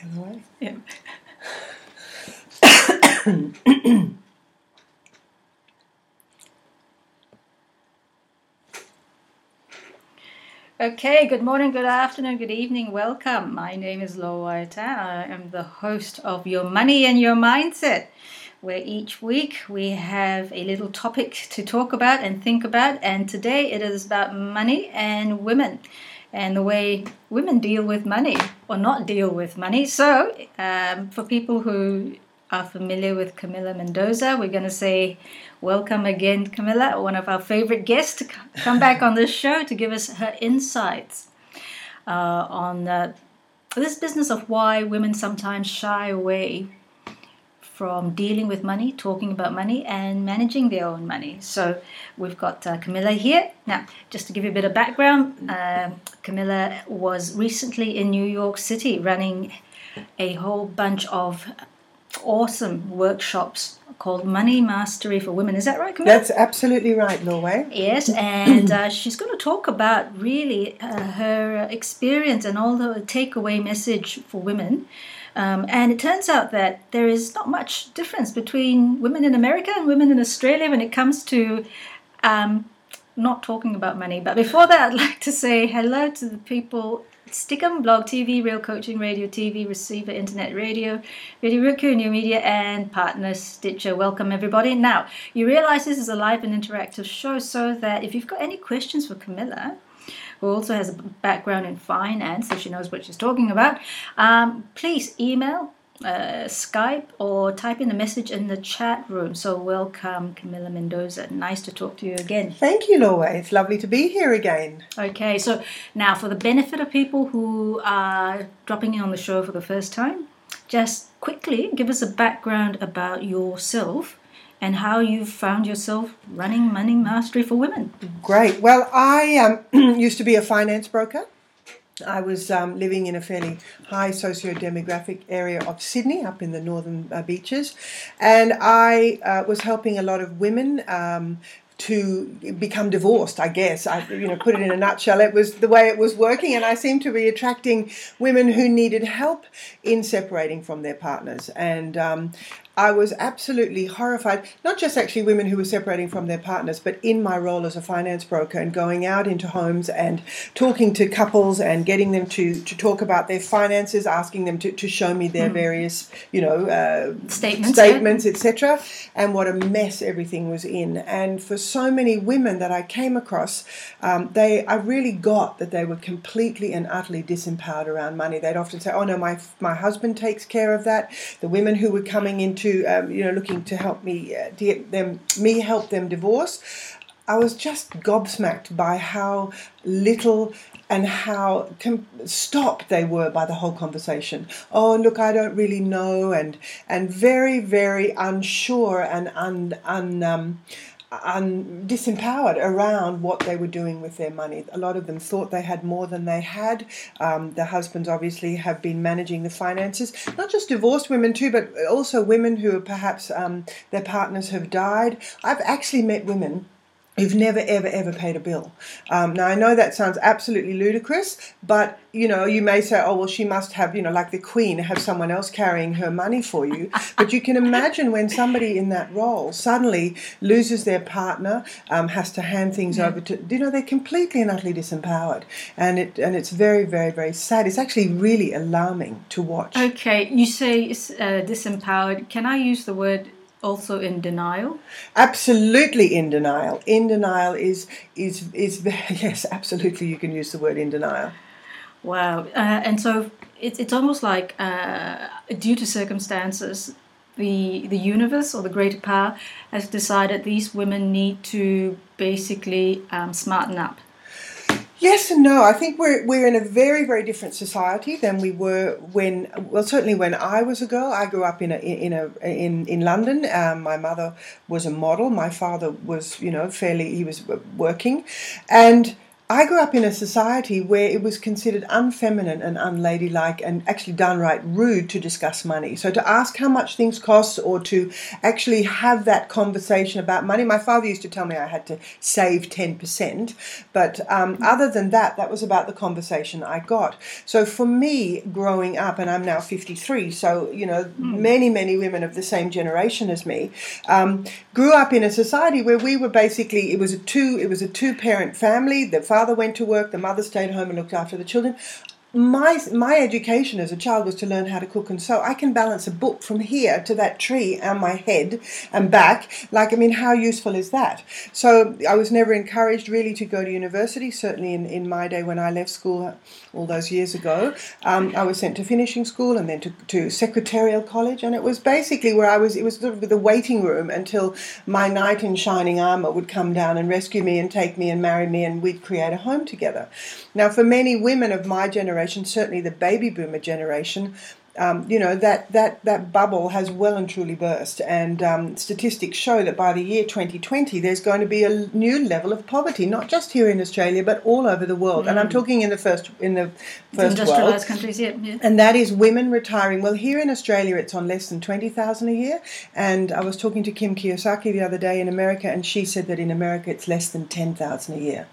The other way. Yeah. Okay, good morning, good afternoon, good evening, welcome. My name is Lo Waita. I am the host of Your Money and Your Mindset, where each week we have a little topic to talk about and think about. And today it is about money and women and the way women deal with money or not deal with money. So, um, for people who are familiar with Camilla Mendoza, we're going to say welcome again, Camilla, one of our favorite guests to come back on this show to give us her insights uh, on uh, this business of why women sometimes shy away from dealing with money, talking about money, and managing their own money. So we've got uh, Camilla here. Now, just to give you a bit of background, uh, Camilla was recently in New York City running a whole bunch of awesome workshops called Money Mastery for Women. Is that right, Camilla? That's absolutely right, Norway. Yes, and uh, she's going to talk about really uh, her experience and all the takeaway message for women. Um, and it turns out that there is not much difference between women in America and women in Australia when it comes to um, not talking about money. But before that, I'd like to say hello to the people Stickam, Blog TV, Real Coaching Radio TV, Reciva Internet Radio, Radio Roku, New Media, and partner Stitcher. Welcome, everybody. Now, you realize this is a live and interactive show, so that if you've got any questions for Camilla, who also has a background in finance, so she knows what she's talking about, um, please email uh, Skype or type in the message in the chat room. So, welcome, Camilla Mendoza. Nice to talk to you again. Thank you, Norway. It's lovely to be here again. Okay, so now for the benefit of people who are dropping in on the show for the first time, just quickly give us a background about yourself and how you found yourself running Money Mastery for Women. Great. Well, I um, used to be a finance broker. I was um, living in a fairly high socio-demographic area of Sydney, up in the northern uh, beaches, and I uh, was helping a lot of women um, to become divorced, I guess. I, you know, put it in a nutshell. It was the way it was working, and I seemed to be attracting women who needed help in separating from their partners. And um, I was absolutely horrified, not just actually women who were separating from their partners, but in my role as a finance broker and going out into homes and talking to couples and getting them to, to talk about their finances, asking them to, to show me their mm. various, you know, uh, statements, statements etc. And what a mess everything was in. And for so many women that I came across, um, they I really got that they were completely and utterly disempowered around money. They'd often say, "Oh no, my my husband takes care of that." The women who were coming into um, you know looking to help me uh, get them me help them divorce. I was just gobsmacked by how little and how com- stopped they were by the whole conversation. Oh, look, I don't really know, and and very, very unsure and un, un um, un- disempowered around what they were doing with their money. A lot of them thought they had more than they had. Um, the husbands obviously have been managing the finances, not just divorced women too, but also women who perhaps um, their partners have died. I've actually met women who've never ever ever paid a bill. Um, now I know that sounds absolutely ludicrous, but you know you may say, oh well, she must have you know like the Queen have someone else carrying her money for you. but you can imagine when somebody in that role suddenly loses their partner, um, has to hand things yeah. over to you know they're completely and utterly disempowered, and it and it's very very very sad. It's actually really alarming to watch. Okay, you say uh, disempowered. Can I use the word also in denial? Absolutely in denial. In denial is is is yes, absolutely. You can use the word in denial. Wow, uh, and so it's it's almost like uh, due to circumstances, the the universe or the greater power has decided these women need to basically um, smarten up Yes and no. I think we're we're in a very very different society than we were when well certainly when I was a girl. I grew up in a in a in in London. Um, my mother was a model. My father was you know fairly he was working, and I grew up in a society where it was considered unfeminine and unladylike and actually downright rude to discuss money. So to ask how much things cost or to actually have that conversation about money, my father used to tell me I had to save 10%. But um, other than that, that was about the conversation I got. So for me, growing up, and I'm now 53, so, you know, mm. many, many women of the same generation as me, um, grew up in a society where we were basically, it was a two, it was a two parent family. The father father went to work, the mother stayed home and looked after the children my my education as a child was to learn how to cook and sew. I can balance a book from here to that tree and my head and back. Like I mean, how useful is that? So I was never encouraged really to go to university. Certainly in, in my day when I left school all those years ago, um, I was sent to finishing school and then to, to secretarial college, and it was basically where I was. It was sort of the waiting room until my knight in shining armor would come down and rescue me and take me and marry me, and we'd create a home together. Now, for many women of my generation generation, certainly the baby boomer generation, um, you know that that that bubble has well and truly burst, and um, statistics show that by the year 2020, there's going to be a new level of poverty, not just here in Australia, but all over the world. Mm. And I'm mm. talking in the first in the first industrialized world. countries, yeah, yeah, And that is women retiring. Well, here in Australia, it's on less than 20,000 a year. And I was talking to Kim Kiyosaki the other day in America, and she said that in America it's less than 10,000 a year,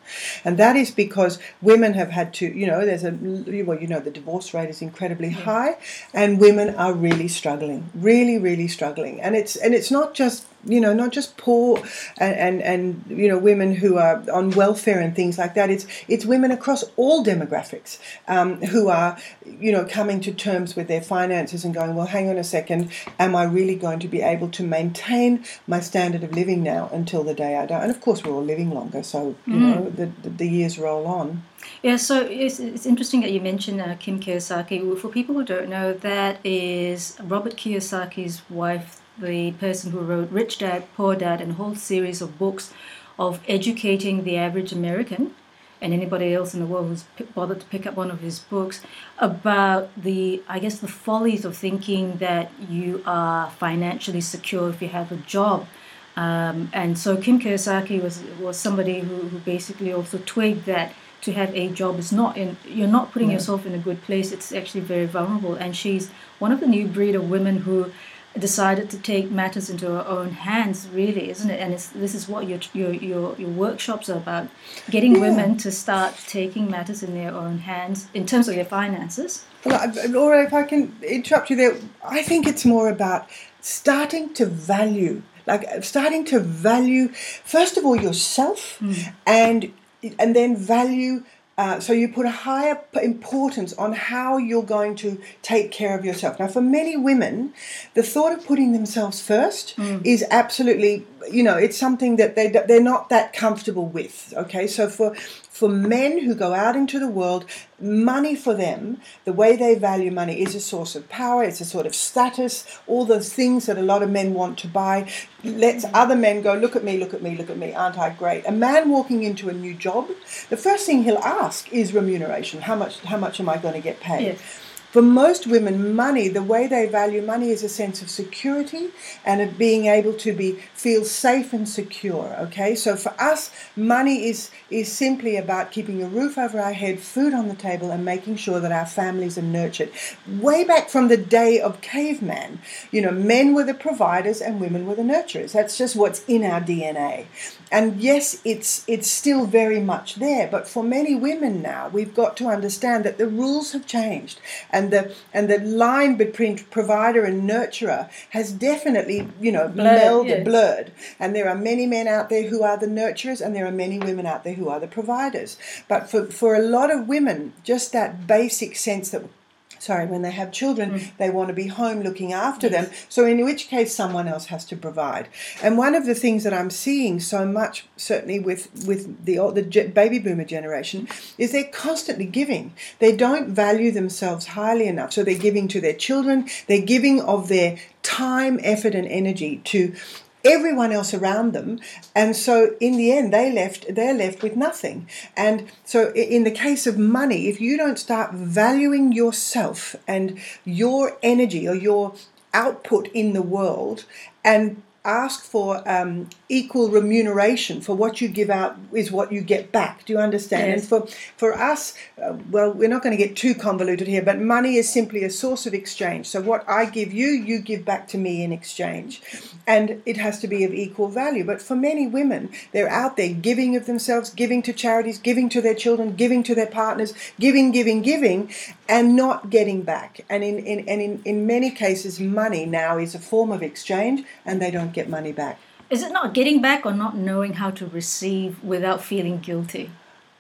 and that is because women have had to, you know, there's a well, you know, the divorce rate is incredibly yeah. high and women are really struggling, really, really struggling. And it's and it's not just you know not just poor and, and, and you know women who are on welfare and things like that. It's it's women across all demographics um, who are you know coming to terms with their finances and going, well, hang on a second, am I really going to be able to maintain my standard of living now until the day I die? And of course, we're all living longer, so you mm. know the, the, the years roll on. Yeah, so it's, it's interesting that you mentioned uh, Kim Kiyosaki. For people who don't know, that is Robert Kiyosaki's wife, the person who wrote Rich Dad, Poor Dad, and a whole series of books of educating the average American and anybody else in the world who's p- bothered to pick up one of his books about the, I guess, the follies of thinking that you are financially secure if you have a job. Um, and so Kim Kiyosaki was was somebody who, who basically also twigged that to have a job is not in you're not putting yourself in a good place it's actually very vulnerable and she's one of the new breed of women who decided to take matters into her own hands really isn't it and this is what your your your, your workshops are about getting yeah. women to start taking matters in their own hands in terms of their finances Laura if I can interrupt you there I think it's more about starting to value like starting to value first of all yourself mm. and and then value. Uh, so you put a higher importance on how you're going to take care of yourself. Now, for many women, the thought of putting themselves first mm. is absolutely, you know, it's something that they they're not that comfortable with. Okay, so for for men who go out into the world, money for them, the way they value money is a source of power, it's a sort of status, all those things that a lot of men want to buy. Lets other men go, look at me, look at me, look at me, aren't I great? A man walking into a new job, the first thing he'll ask is remuneration. How much how much am I going to get paid? Yes. For most women, money, the way they value money is a sense of security and of being able to be feel safe and secure. Okay, so for us, money is is simply about keeping a roof over our head, food on the table, and making sure that our families are nurtured. Way back from the day of caveman, you know, men were the providers and women were the nurturers. That's just what's in our DNA. And yes, it's it's still very much there, but for many women now, we've got to understand that the rules have changed and the and the line between provider and nurturer has definitely you know blurred, melded, yes. blurred. And there are many men out there who are the nurturers, and there are many women out there who are the providers. But for for a lot of women, just that basic sense that sorry, when they have children, mm. they want to be home looking after yes. them. So, in which case, someone else has to provide. And one of the things that I'm seeing so much, certainly with with the the baby boomer generation, is they're constantly giving. They don't value themselves highly enough, so they're giving to their children. They're giving of their time, effort, and energy to everyone else around them and so in the end they left they're left with nothing. And so in the case of money if you don't start valuing yourself and your energy or your output in the world and ask for um, equal remuneration for what you give out is what you get back. Do you understand? Yes. And for for us, uh, well, we're not going to get too convoluted here, but money is simply a source of exchange. So what I give you, you give back to me in exchange, and it has to be of equal value. But for many women, they're out there giving of themselves, giving to charities, giving to their children, giving to their partners, giving, giving, giving, and not getting back. And in, in and in, in many cases, money now is a form of exchange, and they don't get money back. Is it not getting back or not knowing how to receive without feeling guilty?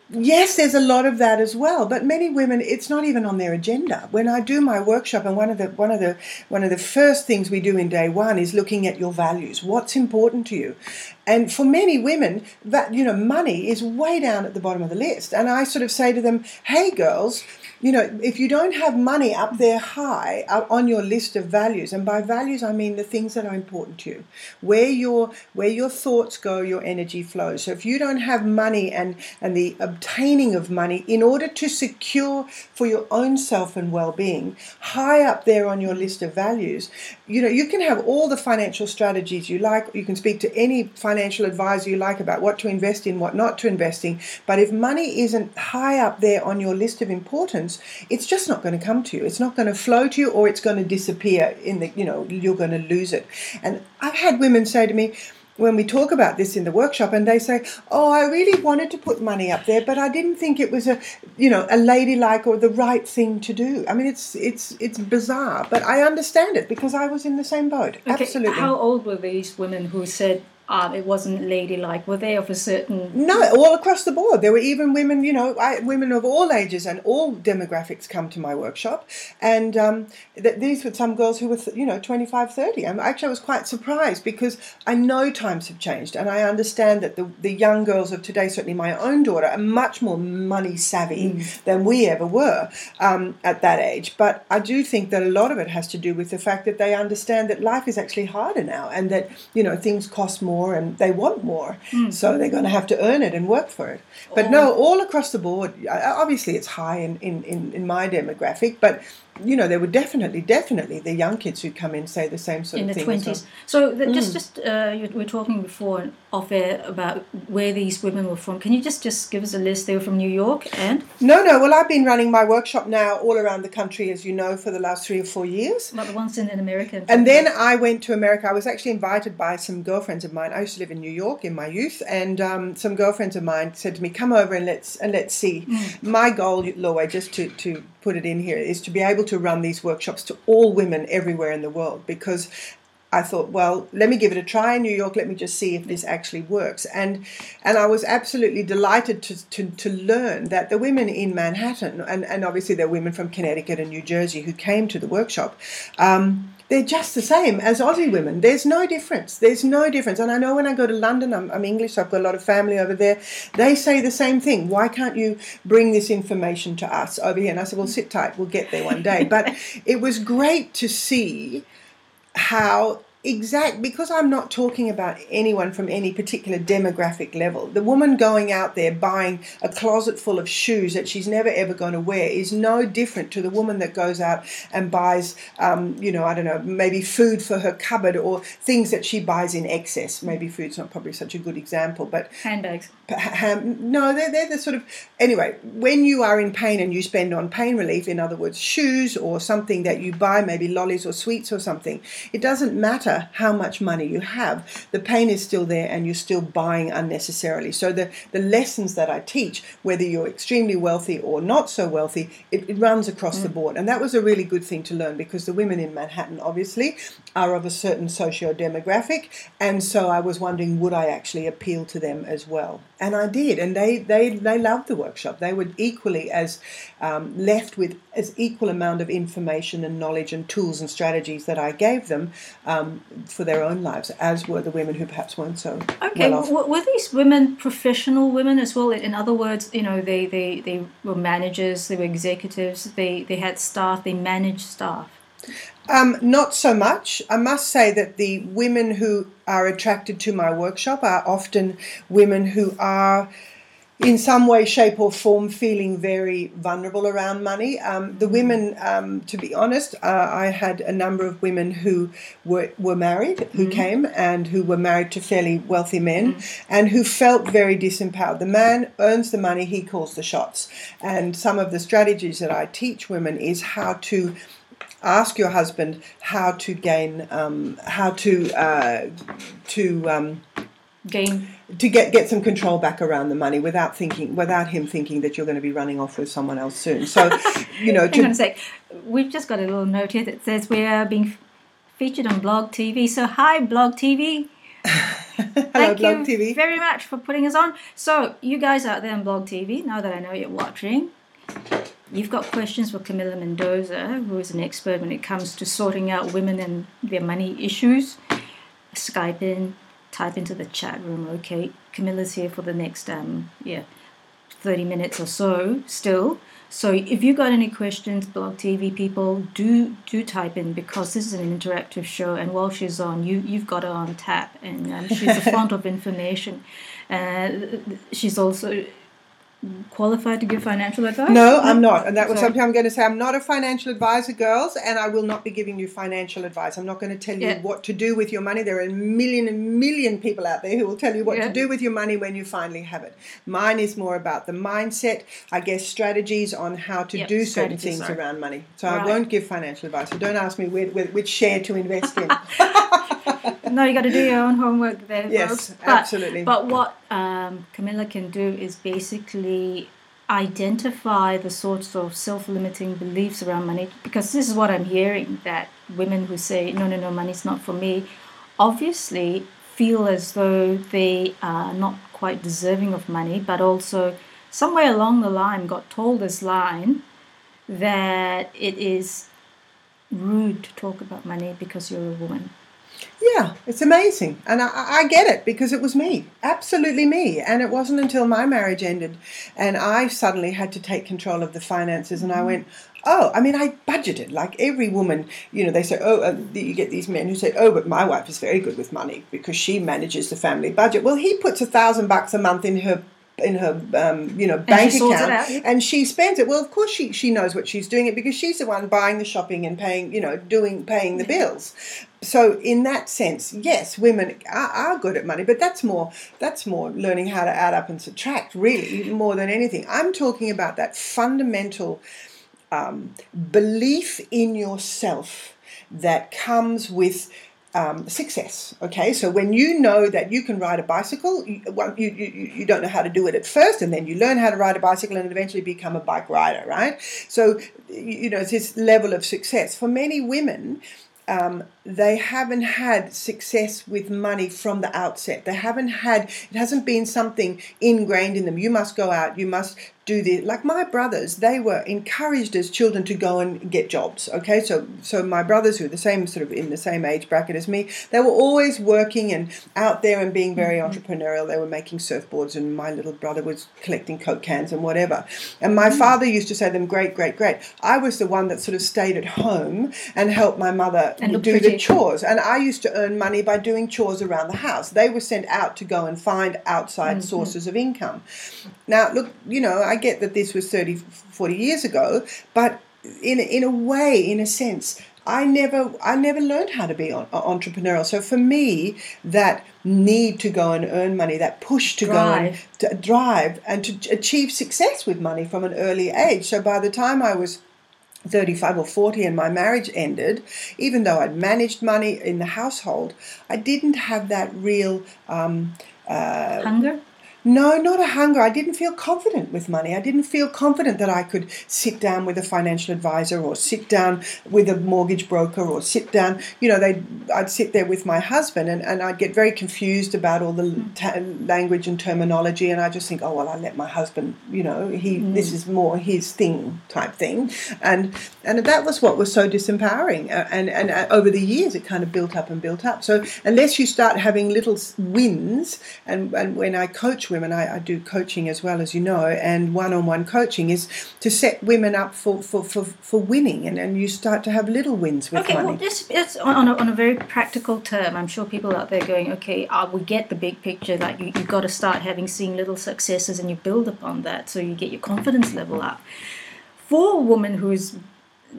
Yes, there's a lot of that as well. But many women, it's not even on their agenda. When I do my workshop, and one of the one of the one of the first things we do in day one is looking at your values. What's important to you? And for many women, that you know, money is way down at the bottom of the list. And I sort of say to them, "Hey, girls." You know, if you don't have money up there high on your list of values, and by values I mean the things that are important to you, where your where your thoughts go, your energy flows. So if you don't have money and and the obtaining of money in order to secure for your own self and well-being high up there on your list of values, you know, you can have all the financial strategies you like. You can speak to any financial advisor you like about what to invest in, what not to invest in. But if money isn't high up there on your list of importance, it's just not going to come to you. It's not going to flow to you, or it's going to disappear. In the, you know, you're going to lose it. And I've had women say to me, when we talk about this in the workshop and they say oh i really wanted to put money up there but i didn't think it was a you know a ladylike or the right thing to do i mean it's it's it's bizarre but i understand it because i was in the same boat Okay, absolutely How old were these women who said ah, it wasn't ladylike? Were they of a certain No, all across the board. There were even women, you know, I, women of all ages and all demographics come to my workshop. And um, th- these were some girls who were, you know, 25, 30. I'm, actually, I was quite surprised because I know times have changed and I understand that the, the young girls of today, certainly my own daughter, are much more money savvy than we ever were um, at that age. But I do think that a lot of it has to do with the fact that they understand that life is actually harder now and that, you know, things cost more and they want more. Hmm. So they're going to have to earn it and work for it. But no, oh. all across the board, obviously it's high in, in, in, in my demographic, but, you know, there were definitely, definitely the young kids who come in say the same sort in of the thing. as well. twenties. So the, just just uh, you we were talking before off air about where these women were from. Can you just just give us a list? They were from New York and No, no. Well, I've been running my workshop now all around the country, as you know, for the last three or four years. about the ones in, in America. And then I went to America. I was actually invited by some girlfriends of mine. I used to live in New York in my youth, and um, some girlfriends of mine said to me, "Come over and let's and let's see." My goal, Lowe, just to to put it in here, is to be able to run these workshops to all women everywhere in the world because. I thought, well, let me give it a try in New York. Let me just see if this actually works. And and I was absolutely delighted to, to, to learn that the women in Manhattan, and, and obviously there are women from Connecticut and New Jersey who came to the workshop, um, they're just the same as Aussie women. There's no difference. There's no difference. And I know when I go to London, I'm, I'm English, so I've got a lot of family over there. They say the same thing. Why can't you bring this information to us over here? And I said, well, sit tight. We'll get there one day. But it was great to see how exact because I'm not talking about anyone from any particular demographic level. The woman going out there buying a closet full of shoes that she's never ever going to wear is no different to the woman that goes out and buys, um, you know, I don't know, maybe food for her cupboard or things that she buys in excess. Maybe food's not probably such a good example, but handbags. um, no, they're, they're the sort of anyway. When you are in pain and you spend on pain relief, in other words, shoes or something that you buy, maybe lollies or sweets or something, it doesn't matter how much money you have. The pain is still there, and you're still buying unnecessarily. So the the lessons that I teach, whether you're extremely wealthy or not so wealthy, it, it runs across the board, and that was a really good thing to learn because the women in Manhattan obviously are of a certain socio demographic, and so I was wondering would I actually appeal to them as well and I did, and they they they loved the workshop. They were equally as um, left with as equal amount of information and knowledge and tools and strategies that I gave them um, for their own lives, as were the women who perhaps weren't so Okay, well w- were these women professional women as well? In other words, you know, they, they, they were managers, they were executives, they, they had staff, they managed staff. Um, not so much. I must say that the women who are attracted to my workshop are often women who are in some way, shape, or form feeling very vulnerable around money. Um, the women, um, to be honest, uh, I had a number of women who were, were married, who mm. came and who were married to fairly wealthy men mm. and who felt very disempowered. The man earns the money, he calls the shots. And some of the strategies that I teach women is how to ask your husband how to gain, um, how to, uh, to, um, gain to get get some control back around the money without thinking without him thinking that you're going to be running off with someone else soon. So, you know, hang on a sec. We've just got a little note here that says we are being featured on Blog TV. So, hi, Blog TV. Hello, Thank Blog you TV. very much for putting us on. So, you guys out there on Blog TV, now that I know you're watching, you've got questions for Camilla Mendoza, who is an expert when it comes to sorting out women and their money issues. Skype in, type into the chat room, okay, Camilla's here for the next, um, yeah, 30 minutes or so still. So if you've got any questions, Blog TV people, do do type in because this is an interactive show, and while she's on, you you've got her on tap, and um, she's a font of information. Uh, she's also qualified to give financial advice? No, I'm not. And that was something I'm going to say. I'm not a financial advisor, girls, and I will not be giving you financial advice. I'm not going to tell you yeah. what to do with your money. There are a million and million people out there who will tell you what yeah. to do with your money when you finally have it. Mine is more about the mindset, I guess, strategies on how to yep, do certain things sorry. around money. So right. I won't give financial advice. So don't ask me which share to invest in. no, you got to do your own homework there. Yes, folks. But, absolutely. But what um, Camilla can do is basically identify the sorts of self-limiting beliefs around money because this is what i'm hearing that women who say no no no money's not for me obviously feel as though they are not quite deserving of money but also somewhere along the line got told this line that it is rude to talk about money because you're a woman yeah, it's amazing. And I, I, get it because it was me, absolutely me. And it wasn't until my marriage ended and I suddenly had to take control of the finances and I mm-hmm. went, oh, I mean, I budgeted like every woman, you know, they say, oh, uh, you get these men who say, oh, but my wife is very good with money because she manages the family budget. Well, he puts a thousand bucks a month in her in her um, you know bank account and she spends it. Well of course she she knows what she's doing it because she's the one buying the shopping and paying you know doing paying the bills. So in that sense yes women are, are good at money but that's more that's more learning how to add up and subtract really more than anything. I'm talking about that fundamental um, belief in yourself that comes with um, success. Okay, so when you know that you can ride a bicycle, you, you, you, you don't know how to do it at first, and then you learn how to ride a bicycle and eventually become a bike rider, right? So, you know, it's this level of success. For many women, um, they haven't had success with money from the outset. They haven't had, it hasn't been something ingrained in them. You must go out, you must do this. Like my brothers, they were encouraged as children to go and get jobs. Okay, so so my brothers who are the same sort of in the same age bracket as me, they were always working and out there and being very mm-hmm. entrepreneurial. They were making surfboards, and my little brother was collecting coke cans and whatever. And my mm. father used to say to them, "Great, great, great." I was the one that sort of stayed at home and helped my mother do pretty. the chores, and I used to earn money by doing chores around the house. They were sent out to go and find outside mm-hmm. sources of income. Now, look, you know, I get that this was 30, 40 years ago, but in, in a way, in a sense, I never I never learned how to be entrepreneurial. So for me, that need to go and earn money, that push to drive. go and to drive and to achieve success with money from an early age. So by the time I was 35 or 40 and my marriage ended, even though I'd managed money in the household, I didn't have that real um, uh, hunger no, not a hunger. I didn't feel confident with money. I didn't feel confident that I could sit down with a financial advisor or sit down with a mortgage broker or sit down, you know, they I'd sit there with my husband and, and I'd get very confused about all the ta- language and terminology and I just think, oh, well, I let my husband, you know, he mm. this is more his thing type thing. And and that was what was so disempowering. And, and uh, over the years, it kind of built up and built up. So unless you start having little wins, and, and when I coach women, women, I, I do coaching as well as you know, and one-on-one coaching is to set women up for for, for, for winning, and, and you start to have little wins with okay, money. well, just it's on a, on a very practical term. I'm sure people out there going, okay, uh, we get the big picture that you you've got to start having seeing little successes, and you build upon that, so you get your confidence level up. For a woman who's,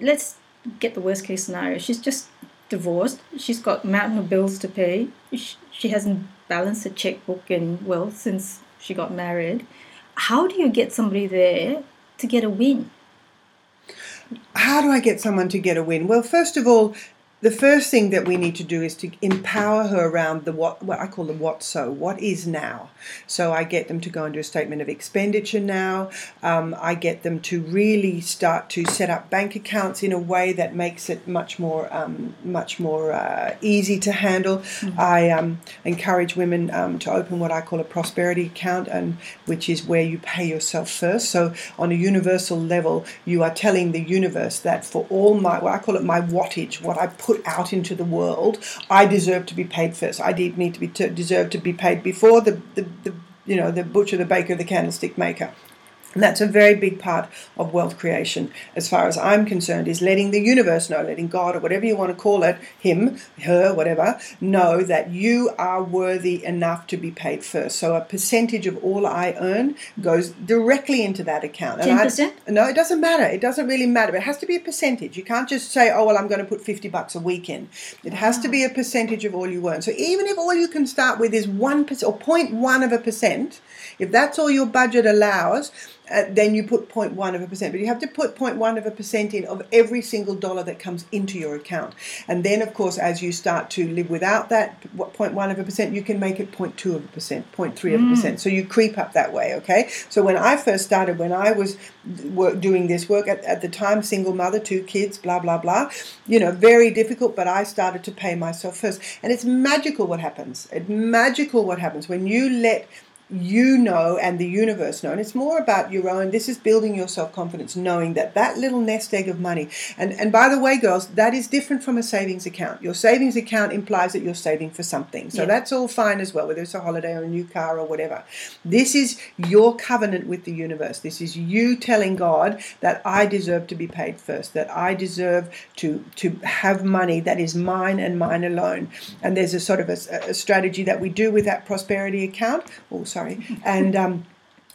let's get the worst case scenario, she's just divorced, she's got mountain of bills to pay, she, she hasn't balanced her checkbook and well since she got married. How do you get somebody there to get a win? How do I get someone to get a win? Well, first of all, the first thing that we need to do is to empower her around the what, what I call the what so, what is now. So I get them to go into a statement of expenditure now. Um, I get them to really start to set up bank accounts in a way that makes it much more um, much more uh, easy to handle. Mm-hmm. I um, encourage women um, to open what I call a prosperity account, and which is where you pay yourself first. So on a universal level, you are telling the universe that for all my, well, I call it my wattage, what I put put out into the world, I deserve to be paid first. I need to be to deserve to be paid before the, the, the you know the butcher, the baker, the candlestick maker. And that's a very big part of wealth creation, as far as I'm concerned, is letting the universe know, letting God or whatever you want to call it, him, her, whatever, know that you are worthy enough to be paid first. So a percentage of all I earn goes directly into that account. Ten percent? No, it doesn't matter. It doesn't really matter. It has to be a percentage. You can't just say, oh well, I'm going to put fifty bucks a week in. It has to ah. be a percentage of all you earn. So even if all you can start with is one percent or 0.1 of a percent, if that's all your budget allows uh, then you put 0.1 of a percent. But you have to put 0.1 of a percent in of every single dollar that comes into your account. And then, of course, as you start to live without that 0.1 of a percent, you can make it 0.2 of a percent, 0.3 of a percent. So you creep up that way, okay? So when I first started, when I was doing this work at, at the time, single mother, two kids, blah, blah, blah, you know, very difficult, but I started to pay myself first. And it's magical what happens. It's magical what happens when you let you know and the universe know. And it's more about your own this is building your self-confidence knowing that that little nest egg of money and and by the way girls that is different from a savings account. Your savings account implies that you're saving for something. So yeah. that's all fine as well whether it's a holiday or a new car or whatever. This is your covenant with the universe. This is you telling god that i deserve to be paid first that i deserve to to have money that is mine and mine alone. And there's a sort of a, a strategy that we do with that prosperity account. Also sorry, and um,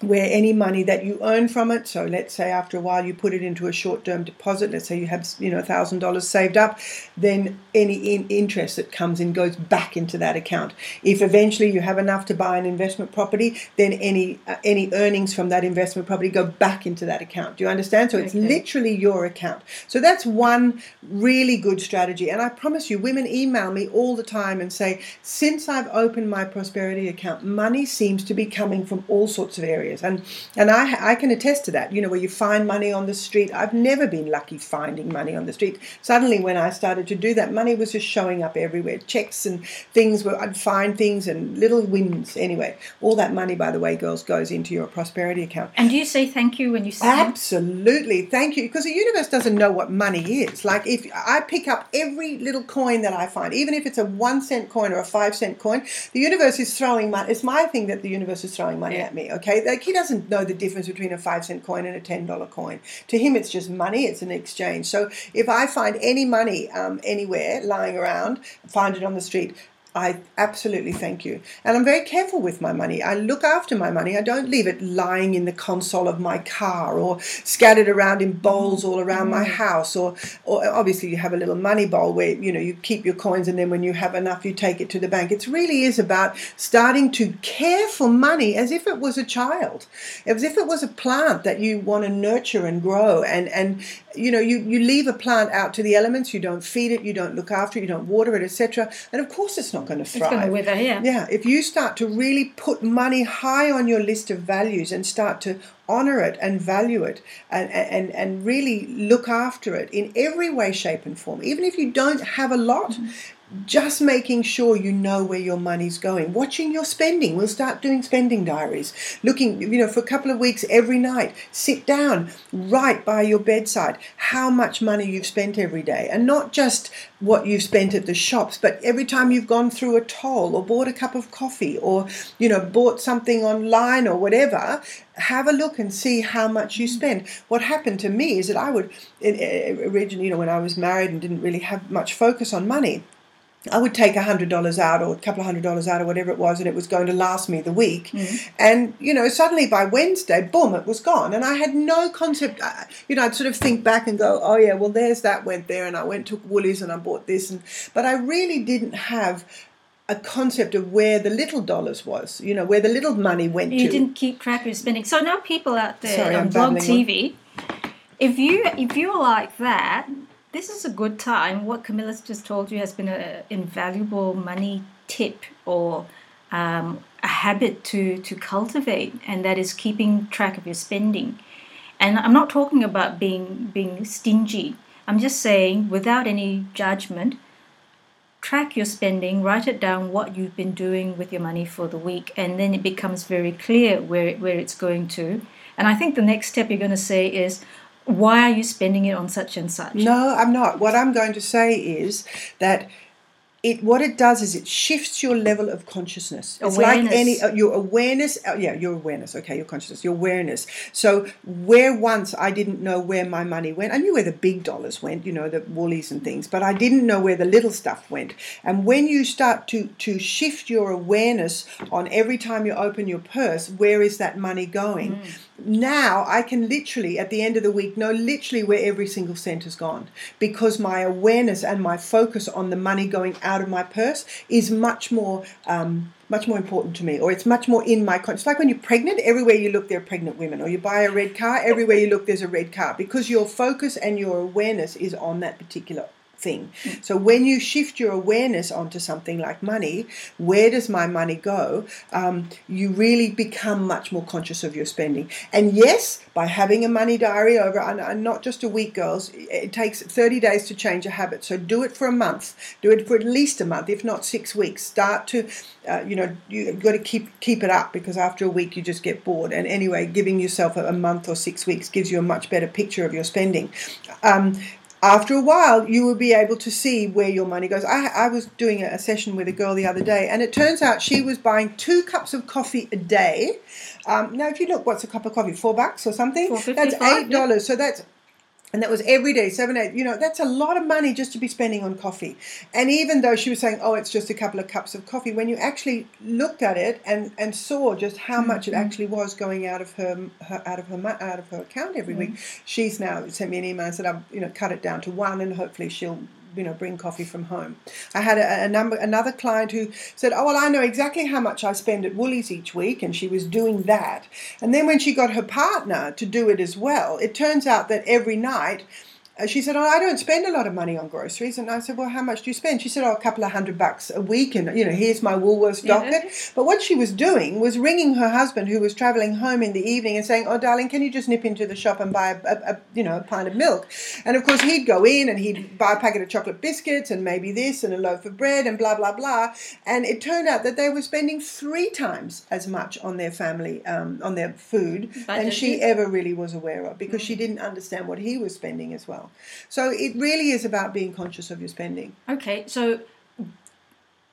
where any money that you earn from it so let's say after a while you put it into a short-term deposit let's say you have you know $1000 saved up then any in interest that comes in goes back into that account. If eventually you have enough to buy an investment property then any uh, any earnings from that investment property go back into that account. Do you understand? So it's okay. literally your account. So that's one really good strategy. And i promise you women email me all the time and say since i've opened my prosperity account money seems to be coming from all sorts of areas areas. And and I I can attest to that. You know, where you find money on the street. I've never been lucky finding money on the street. Suddenly, when I started to do that, money was just showing up everywhere. Checks and things where I'd find things and little wins. Anyway, all that money, by the way, girls, goes into your prosperity account. And do you say thank you when you see Absolutely, thank you, because the universe doesn't know what money is. Like if I pick up every little coin that I find, even if it's a one cent coin or a five cent coin, the universe is throwing money. It's my thing that the universe is throwing money yeah. at me. Okay, they he doesn't know the difference between a five cent coin and a ten dollar coin. To him, it's just money. It's an exchange. So if I find any money um, anywhere lying around, find it on the street, I absolutely thank you. And I'm very careful with my money. I look after my money. I don't leave it lying in the console of my car or scattered around in bowls all around my mm. house or or obviously you have a little money bowl where you know you keep your coins and then when you have enough you take it to the bank. It really is about starting to care for money as if it was a child. As if it was a plant that you want to nurture and grow and and you know you, you leave a plant out to the elements, you don't feed it, you don't look after it, you don't water it, etc. And of course it's not going to thrive. It's going to wither, yeah. Yeah, if you start to really put money high on your list of values and start to honor it and value it and, and, and really look after it in every way, shape, and form, even if you don't have a lot, mm-hmm just making sure you know where your money's going, watching your spending. We'll start doing spending diaries, looking, you know, for a couple of weeks every night. Sit down, write by your bedside how much money you've spent every day, and not just what you've spent at the shops, but every time you've gone through a toll or bought a cup of coffee or, you know, bought something online or whatever, have a look and see how much you spend. What happened to me is that I would, eh, eh, originally, you know, when I was married and didn't really have much focus on money, I would take a hundred dollars out or a couple of hundred dollars out or whatever it was, and it was going to last me the week. Mm. And you know, suddenly by Wednesday, boom, it was gone, and I had no concept. You know, I'd sort of think back and go, "Oh yeah, well, there's that went there," and I went to Woolies and I bought this, and but I really didn't have a concept of where the little dollars was. You know, where the little money went. You to. didn't keep track of your spending. So now people out there Sorry, on blog TV. If you if you're like that, this is a good time. What Camilla's just told you has been an invaluable money tip or um, a habit to, to cultivate, and that is keeping track of your spending. And I'm not talking about being being stingy. I'm just saying, without any judgment, track your spending, write it down what you've been doing with your money for the week, and then it becomes very clear where where it's going to. And I think the next step you're going to say is, why are you spending it on such and such? No, I'm not. What I'm going to say is that it what it does is it shifts your level of consciousness. It's awareness. like any uh, your awareness. Uh, yeah, your awareness. Okay, your consciousness, your awareness. So where once I didn't know where my money went, I knew where the big dollars went. You know, the Woolies and things, but I didn't know where the little stuff went. And when you start to to shift your awareness on every time you open your purse, where is that money going? Mm now I can literally, at the end of the week, know literally where every single cent has gone because my awareness and my focus on the money going out of my purse is much more. Um, much more important to me, or it's much more in my conscious. Like when you're pregnant, everywhere you look, there are pregnant women, or you buy a red car, everywhere you look, there's a red car, because your focus and your awareness is on that particular thing. So when you shift your awareness onto something like money, where does my money go? Um, you really become much more conscious of your spending. And yes, by having a money diary over, and, not just a week, girls, it takes 30 days to change a habit. So do it for a month. Do it for at least a month, if not six weeks. Start to, uh, you know, you've got to keep keep it up because after a week you just get bored. And anyway, giving yourself a, a month or six weeks gives you a much better picture of your spending. Um, after a while, you will be able to see where your money goes. I, I was doing a session with a girl the other day, and it turns out she was buying two cups of coffee a day. Um, now, if you look, what's a cup of coffee? Four bucks or something? That's eight dollars. Yeah. So that's and that was every day, seven, eight. You know, that's a lot of money just to be spending on coffee. And even though she was saying, "Oh, it's just a couple of cups of coffee," when you actually looked at it and, and saw just how mm-hmm. much it actually was going out of her, her, out of her out of her account every mm-hmm. week, she's now sent me an email and said, "I've you know cut it down to one, and hopefully she'll you know bring coffee from home. I had a, a, number another client who said, "Oh well, I know exactly how much I spend at Woolies each week," and she was doing that. And then when she got her partner to do it as well, it turns out that every night she said, "Oh, I don't spend a lot of money on groceries." And I said, "Well, how much do you spend?" She said, "Oh, a couple of hundred bucks a week." And you know, here's my Woolworths docket. Yeah. But what she was doing was ringing her husband, who was traveling home in the evening, and saying, "Oh, darling, can you just nip into the shop and buy a, a, a you know a pint of milk?" And of course, he'd go in and he'd buy a packet of chocolate biscuits and maybe this and a loaf of bread and blah blah blah. And it turned out that they were spending three times as much on their family um, on their food than she ever really was aware of because mm-hmm. she didn't understand what he was spending as well. So it really is about being conscious of your spending. Okay, so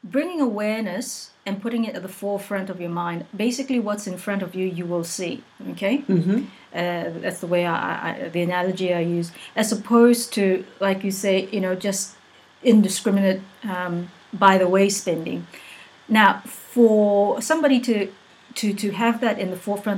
bringing awareness and putting it at the forefront of your mind. Basically, what's in front of you, you will see. Okay, mm-hmm. uh, that's the way I, I, the analogy I use, as opposed to like you say, you know, just indiscriminate um, by the way spending. Now, for somebody to to to have that in the forefront